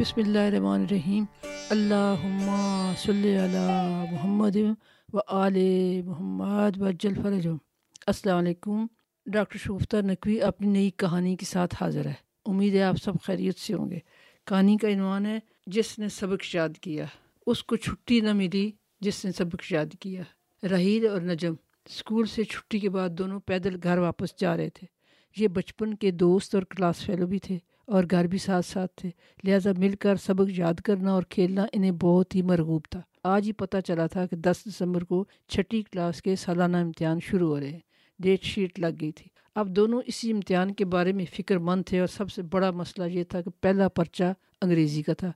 بسم اللہ الرحمن الرحیم۔ اللہ صلی علی محمد و آل محمد و جل فرج۔ السلام علیکم۔ ڈاکٹر شوفتہ نقوی اپنی نئی کہانی کے ساتھ حاضر ہے۔ امید ہے آپ سب خیریت سے ہوں گے۔ کہانی کا عنوان ہے، جس نے سبق یاد کیا۔ اس کو چھٹی نہ ملی جس نے سبق یاد کیا۔ رحیل اور نجم اسکول سے چھٹی کے بعد دونوں پیدل گھر واپس جا رہے تھے۔ یہ بچپن کے دوست اور کلاس فیلو بھی تھے۔ اور گھر بھی ساتھ ساتھ تھے۔ لہٰذا مل کر سبق یاد کرنا اور کھیلنا انہیں بہت ہی مرغوب تھا۔ آج ہی پتہ چلا تھا کہ دس دسمبر کو چھٹی کلاس کے سالانہ امتحان شروع ہو رہے ہیں۔ ڈیٹ شیٹ لگ گئی تھی۔ اب دونوں اسی امتحان کے بارے میں فکر مند تھے اور سب سے بڑا مسئلہ یہ تھا کہ پہلا پرچہ انگریزی کا تھا۔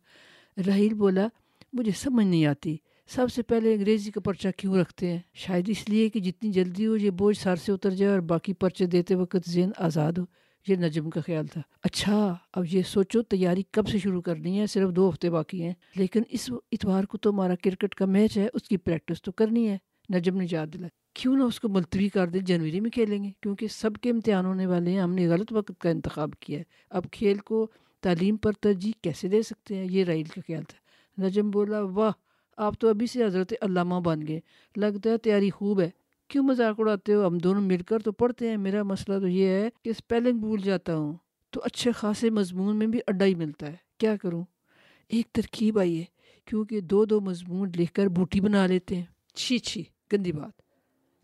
رحیل بولا، مجھے سمجھ نہیں آتی۔ سب سے پہلے انگریزی کا پرچہ کیوں رکھتے ہیں؟ شاید اس لیے کہ جتنی جلدی ہو یہ بوجھ سار سے اتر جائے اور باقی پرچے دیتے وقت ذہن آزاد ہو۔ یہ نجم کا خیال تھا۔ اچھا اب یہ سوچو، تیاری کب سے شروع کرنی ہے؟ صرف دو ہفتے باقی ہیں۔ لیکن اس اتوار کو تو ہمارا کرکٹ کا میچ ہے، اس کی پریکٹس تو کرنی ہے۔ نجم نے یاد دلا کیوں نہ اس کو ملتوی کر دیں جنوری میں کھیلیں گے۔ کیونکہ سب کے امتحان ہونے والے ہیں، ہم نے غلط وقت کا انتخاب کیا ہے۔ اب کھیل کو تعلیم پر ترجیح کیسے دے سکتے ہیں؟ یہ رائل کا خیال تھا۔ نجم بولا، واہ، آپ تو ابھی سے حضرت علامہ بن گئے۔ لگتا ہے تیاری خوب ہے۔ کیوں مذاق اڑاتے ہو؟ ہم دونوں مل کر تو پڑھتے ہیں۔ میرا مسئلہ تو یہ ہے کہ اسپیلنگ بھول جاتا ہوں تو اچھے خاصے مضمون میں بھی اڈا ہی ملتا ہے۔ کیا کروں؟ ایک ترکیب آئی ہے کیونکہ دو دو مضمون لکھ کر بوٹی بنا لیتے ہیں۔ چھی چھی، گندی بات۔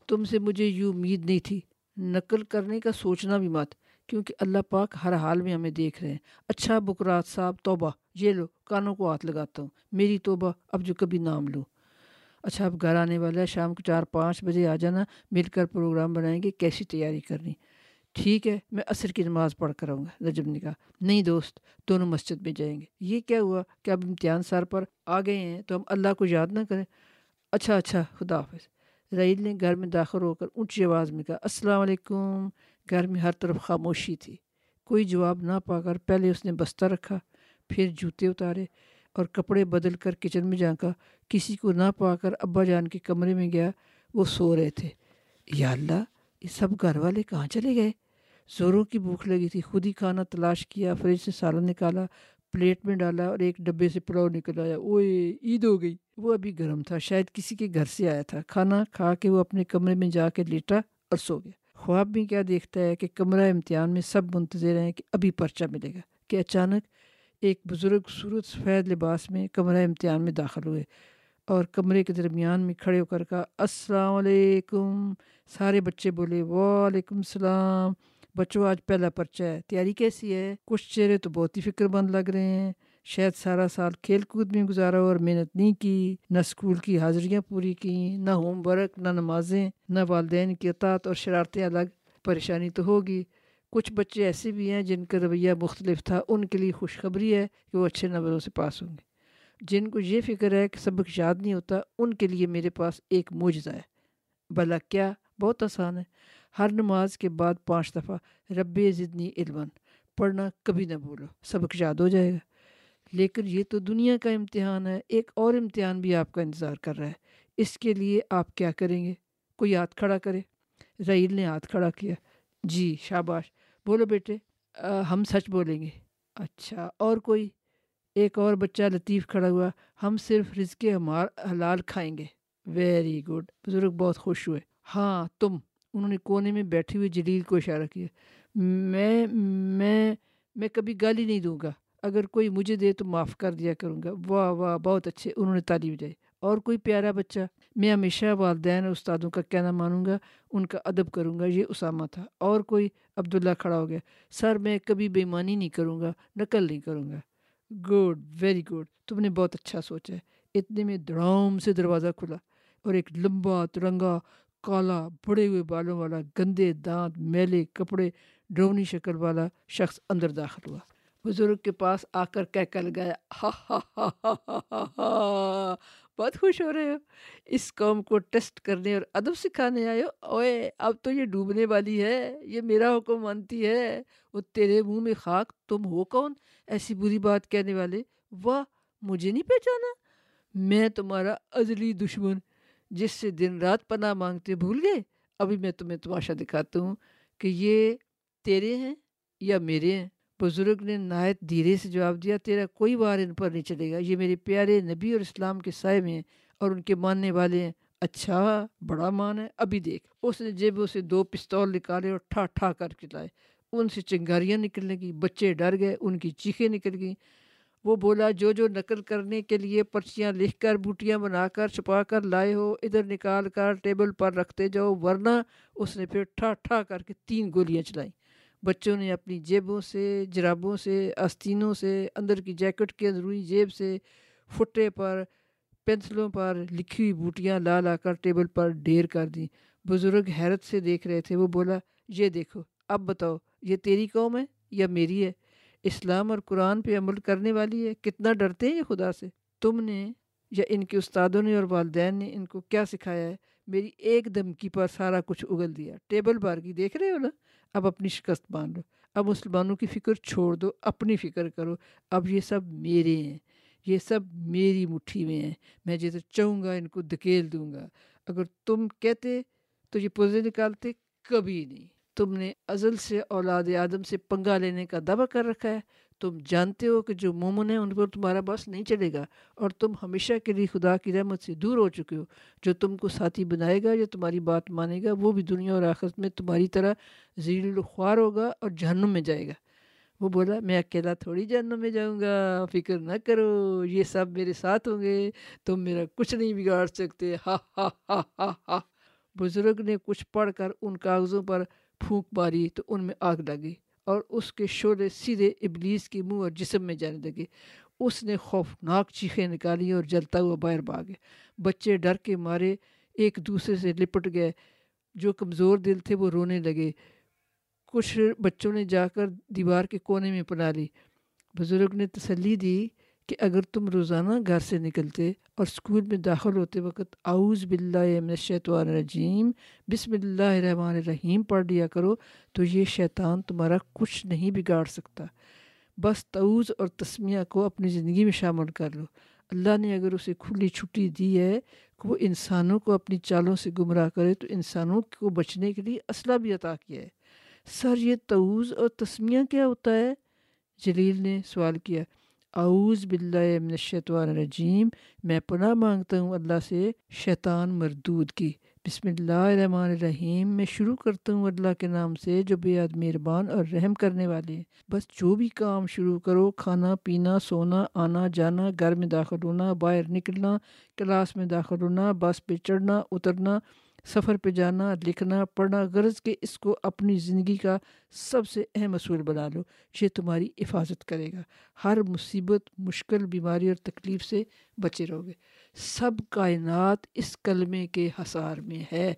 تم سے مجھے یوں امید نہیں تھی۔ نقل کرنے کا سوچنا بھی مت کیونکہ اللہ پاک ہر حال میں ہمیں دیکھ رہے ہیں۔ اچھا بکرات صاحب، توبہ۔ یہ لو، کانوں کو ہاتھ لگاتا ہوں۔ میری توبہ، اب جو کبھی نام لو۔ اچھا اب گھر آنے والا ہے شام کو چار پانچ بجے آ جانا، مل کر پروگرام بنائیں گے، کیسی تیاری کرنی؟ ٹھیک ہے، میں عصر کی نماز پڑھ کر آؤں گا، رجب نے کہا نہیں دوست، دونوں مسجد میں جائیں گے۔ یہ کیا ہوا کہ اب امتحان سر پر آ گئے ہیں تو ہم اللہ کو یاد نہ کریں؟ اچھا اچھا خدا حافظ۔ رعید نے گھر میں داخل ہو کر اونچی آواز میں کہا، السلام علیکم۔ گھر میں ہر طرف خاموشی تھی۔ کوئی جواب نہ پا کر پہلے اس نے بستہ رکھا، پھر جوتے اتارے۔ اور کپڑے بدل کر کچن میں جا کر کسی کو نہ پا کر ابا جان کے کمرے میں گیا، وہ سو رہے تھے۔ یا اللہ، یہ سب گھر والے کہاں چلے گئے؟ زوروں کی بھوک لگی تھی۔ خود ہی کھانا تلاش کیا، فریج سے سالن نکالا، پلیٹ میں ڈالا اور ایک ڈبے سے پلاؤ نکل آیا۔ اوے عید ہو گئی۔ وہ ابھی گرم تھا، شاید کسی کے گھر سے آیا تھا۔ کھانا کھا کے وہ اپنے کمرے میں جا کے لیٹا اور سو گیا۔ خواب بھی کیا دیکھتا ہے کہ کمرہ امتحان میں سب منتظر ہیں کہ ابھی پرچہ ملے گا، کہ اچانک ایک بزرگ صورت سفید لباس میں کمرہ امتحان میں داخل ہوئے اور کمرے کے درمیان میں کھڑے ہو کر کہا، السلام علیکم۔ سارے بچے بولے، وعلیکم السلام۔ بچوں، آج پہلا پرچہ ہے۔ تیاری کیسی ہے؟ کچھ چہرے تو بہت ہی فکر مند لگ رہے ہیں۔ شاید سارا سال کھیل کود میں گزارا اور محنت نہیں کی، نہ اسکول کی حاضریاں پوری کی، نہ ہوم ورک، نہ نمازیں، نہ والدین کی اطاعت اور شرارتیں الگ۔ پریشانی تو ہوگی۔ کچھ بچے ایسے بھی ہیں جن کا رویہ مختلف تھا، ان کے لیے خوشخبری ہے کہ وہ اچھے نمبروں سے پاس ہوں گے۔ جن کو یہ فکر ہے کہ سبق یاد نہیں ہوتا، ان کے لیے میرے پاس ایک موجزہ ہے۔ بھلا کیا، بہت آسان ہے۔ ہر نماز کے بعد پانچ دفعہ رب ضدنی علم پڑھنا کبھی نہ بولو سبق یاد ہو جائے گا۔ لیکن یہ تو دنیا کا امتحان ہے، ایک اور امتحان بھی آپ کا انتظار کر رہا ہے۔ اس کے لیے آپ کیا کریں گے؟ کوئی ہاتھ کھڑا کرے۔ رعیل نے ہاتھ کھڑا کیا۔ جی شاباش۔ بولو بیٹے۔ ہم سچ بولیں گے۔ اچھا اور کوئی؟ ایک اور بچہ لطیف کھڑا ہوا، ہم صرف رزق ہمار، حلال کھائیں گے۔ ویری گڈ بزرگ بہت خوش ہوئے۔ ہاں تم، انہوں نے کونے میں بیٹھی ہوئی جلیل کو اشارہ کیا۔ میں میں میں کبھی گالی نہیں دوں گا۔ اگر کوئی مجھے دے تو معاف کر دیا کروں گا۔ واہ واہ، بہت اچھے، انہوں نے تعلیم جائی اور کوئی پیارا بچہ؟ میں ہمیشہ والدین اور استادوں کا کہنا مانوں گا، ان کا ادب کروں گا، یہ اسامہ تھا۔ اور کوئی عبداللہ کھڑا ہو گیا، سر، میں کبھی بےمانی نہیں کروں گا، نقل نہیں کروں گا۔ گڈ، ویری گڈ، تم نے بہت اچھا سوچا ہے۔ اتنے میں دڑام سے دروازہ کھلا اور ایک لمبا، ترنگا، کالا، بڑے ہوئے بالوں والا، گندے دانت، میلے، کپڑے، ڈرونی شکل والا شخص اندر داخل ہوا۔ بزرگ کے پاس آ کر کہہ کر لگایا ہا ہا ہا ہا ہا ہا بہت خوش ہو رہے ہو۔ اس قوم کو ٹیسٹ کرنے اور ادب سکھانے آئے ہو۔ اوے اب تو یہ ڈوبنے والی ہے، یہ میرا حکم مانتی ہے۔ وہ تیرے منہ میں خاک، تم ہو کون؟ ایسی بری بات کہنے والے۔ واہ، مجھے نہیں پہچانا۔ میں تمہارا ازلی دشمن، جس سے دن رات پناہ مانگتے بھول گئے۔ ابھی میں تمہیں تماشا دکھاتا ہوں کہ یہ تیرے ہیں یا میرے ہیں۔ بزرگ نے نہایت دھیرے سے جواب دیا، تیرا کوئی وار ان پر نہیں چلے گا۔ یہ میرے پیارے نبی اور اسلام کے سائے میں ہیں اور ان کے ماننے والے ہیں۔ اچھا بڑا مان ہے۔ ابھی دیکھ۔ اس نے جیبوں سے دو پستول نکالے اور ٹھا ٹھا کر چلائے ان سے چنگاریاں نکلنے کی، بچے ڈر گئے، ان کی چیخیں نکل گئیں۔ وہ بولا، جو جو نقل کرنے کے لیے پرچیاں لکھ کر، بوٹیاں بنا کر، چھپا کر لائے ہو، ادھر نکال کر، ٹیبل پر رکھتے جاؤ، ورنہ اس نے پھر ٹھا ٹھا کر کے تین گولیاں چلائیں۔ بچوں نے اپنی جیبوں سے، جرابوں سے، آستینوں سے، اندر کی جیکٹ کے اندرونی جیب سے فٹے پر، پینسلوں پر لکھی ہوئی بوٹیاں لا لا کر ٹیبل پر ڈھیر کر دیں۔ بزرگ حیرت سے دیکھ رہے تھے۔ وہ بولا، یہ دیکھو، اب بتاؤ، یہ تیری قوم ہے یا میری ہے؟ اسلام اور قرآن پہ عمل کرنے والی ہے؟ کتنا ڈرتے ہیں یہ خدا سے؟ تم نے یا ان کے استادوں نے اور والدین نے ان کو کیا سکھایا ہے؟ میری ایک دمکی پر سارا کچھ اگل دیا۔ ٹیبل بار کی دیکھ رہے ہو نا؟ اب اپنی شکست مان لو اب مسلمانوں کی فکر چھوڑ دو، اپنی فکر کرو۔ اب یہ سب میرے ہیں، یہ سب میری مٹھی میں ہیں۔ میں جیسے چاہوں گا، ان کو دھکیل دوں گا۔ اگر تم کہتے تو یہ پوزے نکالتے کبھی نہیں۔ تم نے ازل سے اولاد آدم سے پنگا لینے کا دعویٰ کر رکھا ہے۔ تم جانتے ہو کہ جو مومن ہیں، ان پر تمہارا بس نہیں چلے گا، اور تم ہمیشہ کے لیے خدا کی رحمت سے دور ہو چکے ہو۔ جو تم کو ساتھی بنائے گا یا تمہاری بات مانے گا، وہ بھی دنیا اور آخرت میں تمہاری طرح ذیل الخوار ہوگا اور جہنم میں جائے گا۔ وہ بولا، میں اکیلا تھوڑی جہنم میں جاؤں گا، فکر نہ کرو، یہ سب میرے ساتھ ہوں گے، تم میرا کچھ نہیں بگاڑ سکتے۔ ہا ہا ہا ہا ہا۔ بزرگ نے کچھ پڑھ کر ان کاغذوں پر پھونک ماری تو ان میں آگ لگی اور اس کے شعلے سیدھے ابلیس کے منہ اور جسم میں جانے لگے۔ اس نے خوفناک چیخیں نکالی اور جلتا ہوا باہر بھاگے بچے ڈر کے مارے ایک دوسرے سے لپٹ گئے۔ جو کمزور دل تھے وہ رونے لگے۔ کچھ بچوں نے جا کر دیوار کے کونے میں پناہ لی۔ بزرگ نے تسلی دی۔ کہ اگر تم روزانہ گھر سے نکلتے اور اسکول میں داخل ہوتے وقت اعوذ باللہ من الشیطان الرجیم، بسم اللہ الرحمن الرحیم پڑھ لیا کرو، تو یہ شیطان تمہارا کچھ نہیں بگاڑ سکتا۔ بس تعوذ اور تسمیہ کو اپنی زندگی میں شامل کر لو۔ اللہ نے اگر اسے کھلی چھٹی دی ہے کہ وہ انسانوں کو اپنی چالوں سے گمراہ کرے، تو انسانوں کو بچنے کے لیے اسلحہ بھی عطا کیا ہے۔ سر، یہ تعوذ اور تسمیہ کیا ہوتا ہے؟ جلیل نے سوال کیا۔ اعوذ باللہ من الشیطان الرجیم، میں پناہ مانگتا ہوں اللہ سے شیطان مردود کی۔ بسم اللہ الرحمن الرحیم، میں شروع کرتا ہوں اللہ کے نام سے جو بے حد مہربان اور رحم کرنے والے ہیں۔ بس جو بھی کام شروع کرو، کھانا، پینا، سونا، آنا، جانا، گھر میں داخل ہونا، باہر نکلنا، کلاس میں داخل ہونا، بس پہ چڑھنا، اترنا سفر پہ جانا، لکھنا، پڑھنا، غرض کہ اس کو اپنی زندگی کا سب سے اہم اصول بنا لو، یہ تمہاری حفاظت کرے گا۔ ہر مصیبت، مشکل، بیماری اور تکلیف سے بچے رہو گے۔ سب کائنات اس کلمے کے حصار میں ہے۔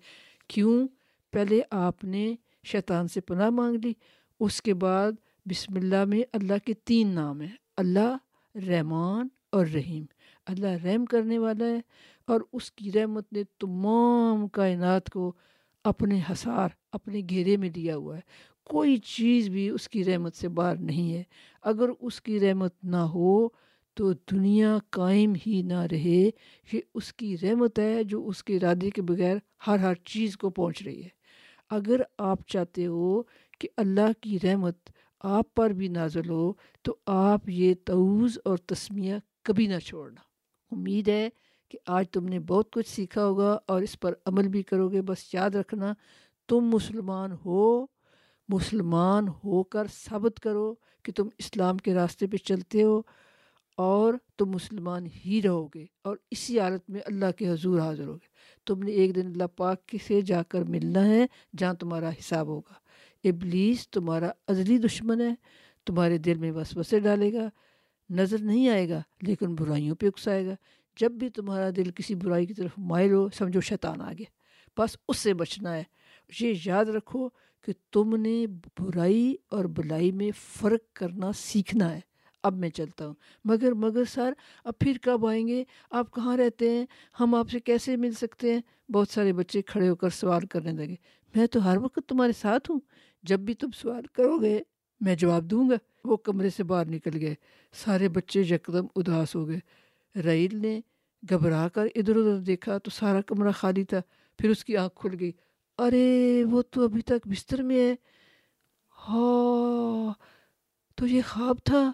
کیوں؟ پہلے آپ نے شیطان سے پناہ مانگ لی، اس کے بعد بسم اللہ میں اللہ کے تین نام ہیں۔ اللہ، رحمان اور رحیم۔ اللہ رحم کرنے والا ہے۔ اور اس کی رحمت نے تمام کائنات کو اپنے حسار اپنے گھیرے میں لیا ہوا ہے۔ کوئی چیز بھی اس کی رحمت سے باہر نہیں ہے۔ اگر اس کی رحمت نہ ہو تو دنیا قائم ہی نہ رہے۔ یہ اس کی رحمت ہے جو اس کے ارادے کے بغیر ہر ہر چیز کو پہنچ رہی ہے۔ اگر آپ چاہتے ہو کہ اللہ کی رحمت آپ پر بھی نازل ہو تو آپ یہ تعوض اور تسمیہ کبھی نہ چھوڑنا۔ امید ہے کہ آج تم نے بہت کچھ سیکھا ہوگا اور اس پر عمل بھی کرو گے۔ بس یاد رکھنا، تم مسلمان ہو مسلمان ہو کر ثابت کرو کہ تم اسلام کے راستے پہ چلتے ہو اور تم مسلمان ہی رہو گے اور اسی حالت میں اللہ کے حضور حاضر ہوگے تم نے ایک دن اللہ پاک سے جا کر ملنا ہے، جہاں تمہارا حساب ہوگا۔ ابلیس تمہارا ازلی دشمن ہے، تمہارے دل میں بس بسے ڈالے گا، نظر نہیں آئے گا، لیکن برائیوں پہ اکسائے گا۔ جب بھی تمہارا دل کسی برائی کی طرف مائل ہو، سمجھو شیطان آ گیا۔ بس اس سے بچنا ہے۔ یہ یاد رکھو کہ تم نے برائی اور بلائی میں فرق کرنا سیکھنا ہے۔ اب میں چلتا ہوں۔ مگر مگر سر، اب پھر کب آئیں گے؟ آپ کہاں رہتے ہیں؟ ہم آپ سے کیسے مل سکتے ہیں؟ بہت سارے بچے کھڑے ہو کر سوال کرنے لگے۔ میں تو ہر وقت تمہارے ساتھ ہوں۔ جب بھی تم سوال کرو گے، میں جواب دوں گا۔ وہ کمرے سے باہر نکل گئے۔ سارے بچے یکدم اداس ہو گئے۔ رعیل نے گھبرا کر ادھر ادھر دیکھا تو سارا کمرہ خالی تھا۔ پھر اس کی آنکھ کھل گئی۔ ارے، وہ تو ابھی تک بستر میں ہے۔ ہاں تو یہ خواب تھا۔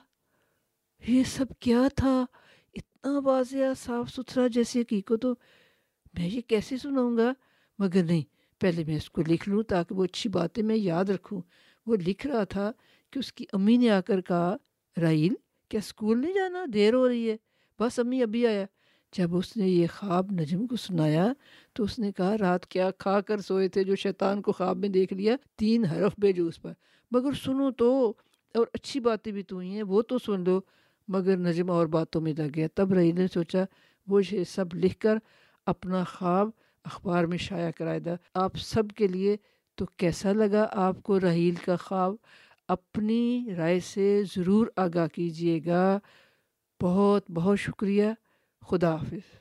یہ سب کیا تھا؟ اتنا واضح صاف ستھرا جیسے حقیقت تو میں یہ کیسے سناؤں گا؟ مگر نہیں، پہلے میں اس کو لکھ لوں تاکہ وہ اچھی باتیں میں یاد رکھوں۔ وہ لکھ رہا تھا کہ اس کی امی نے آ کر کہا رائل کیا اسکول نہیں جانا؟ دیر ہو رہی ہے۔ بس امی، ابھی آیا۔ جب اس نے یہ خواب نجم کو سنایا تو اس نے کہا، رات کیا کھا کر سوئے تھے جو شیطان کو خواب میں دیکھ لیا؟ تین حرف بے جو اس پر۔ مگر سنو تو، اور اچھی باتیں بھی تو ہوئی ہیں، وہ تو سن لو۔ مگر نجم اور باتوں میں لگ گیا۔ تب رہی نے سوچا، وہ یہ سب لکھ کر اپنا خواب اخبار میں شائع کرائے دا آپ سب کے لیے تو کیسا لگا؟ آپ کو رحیل کا خواب اپنی رائے سے ضرور آگاہ کیجیے گا۔ بہت بہت شکریہ خدا حافظ۔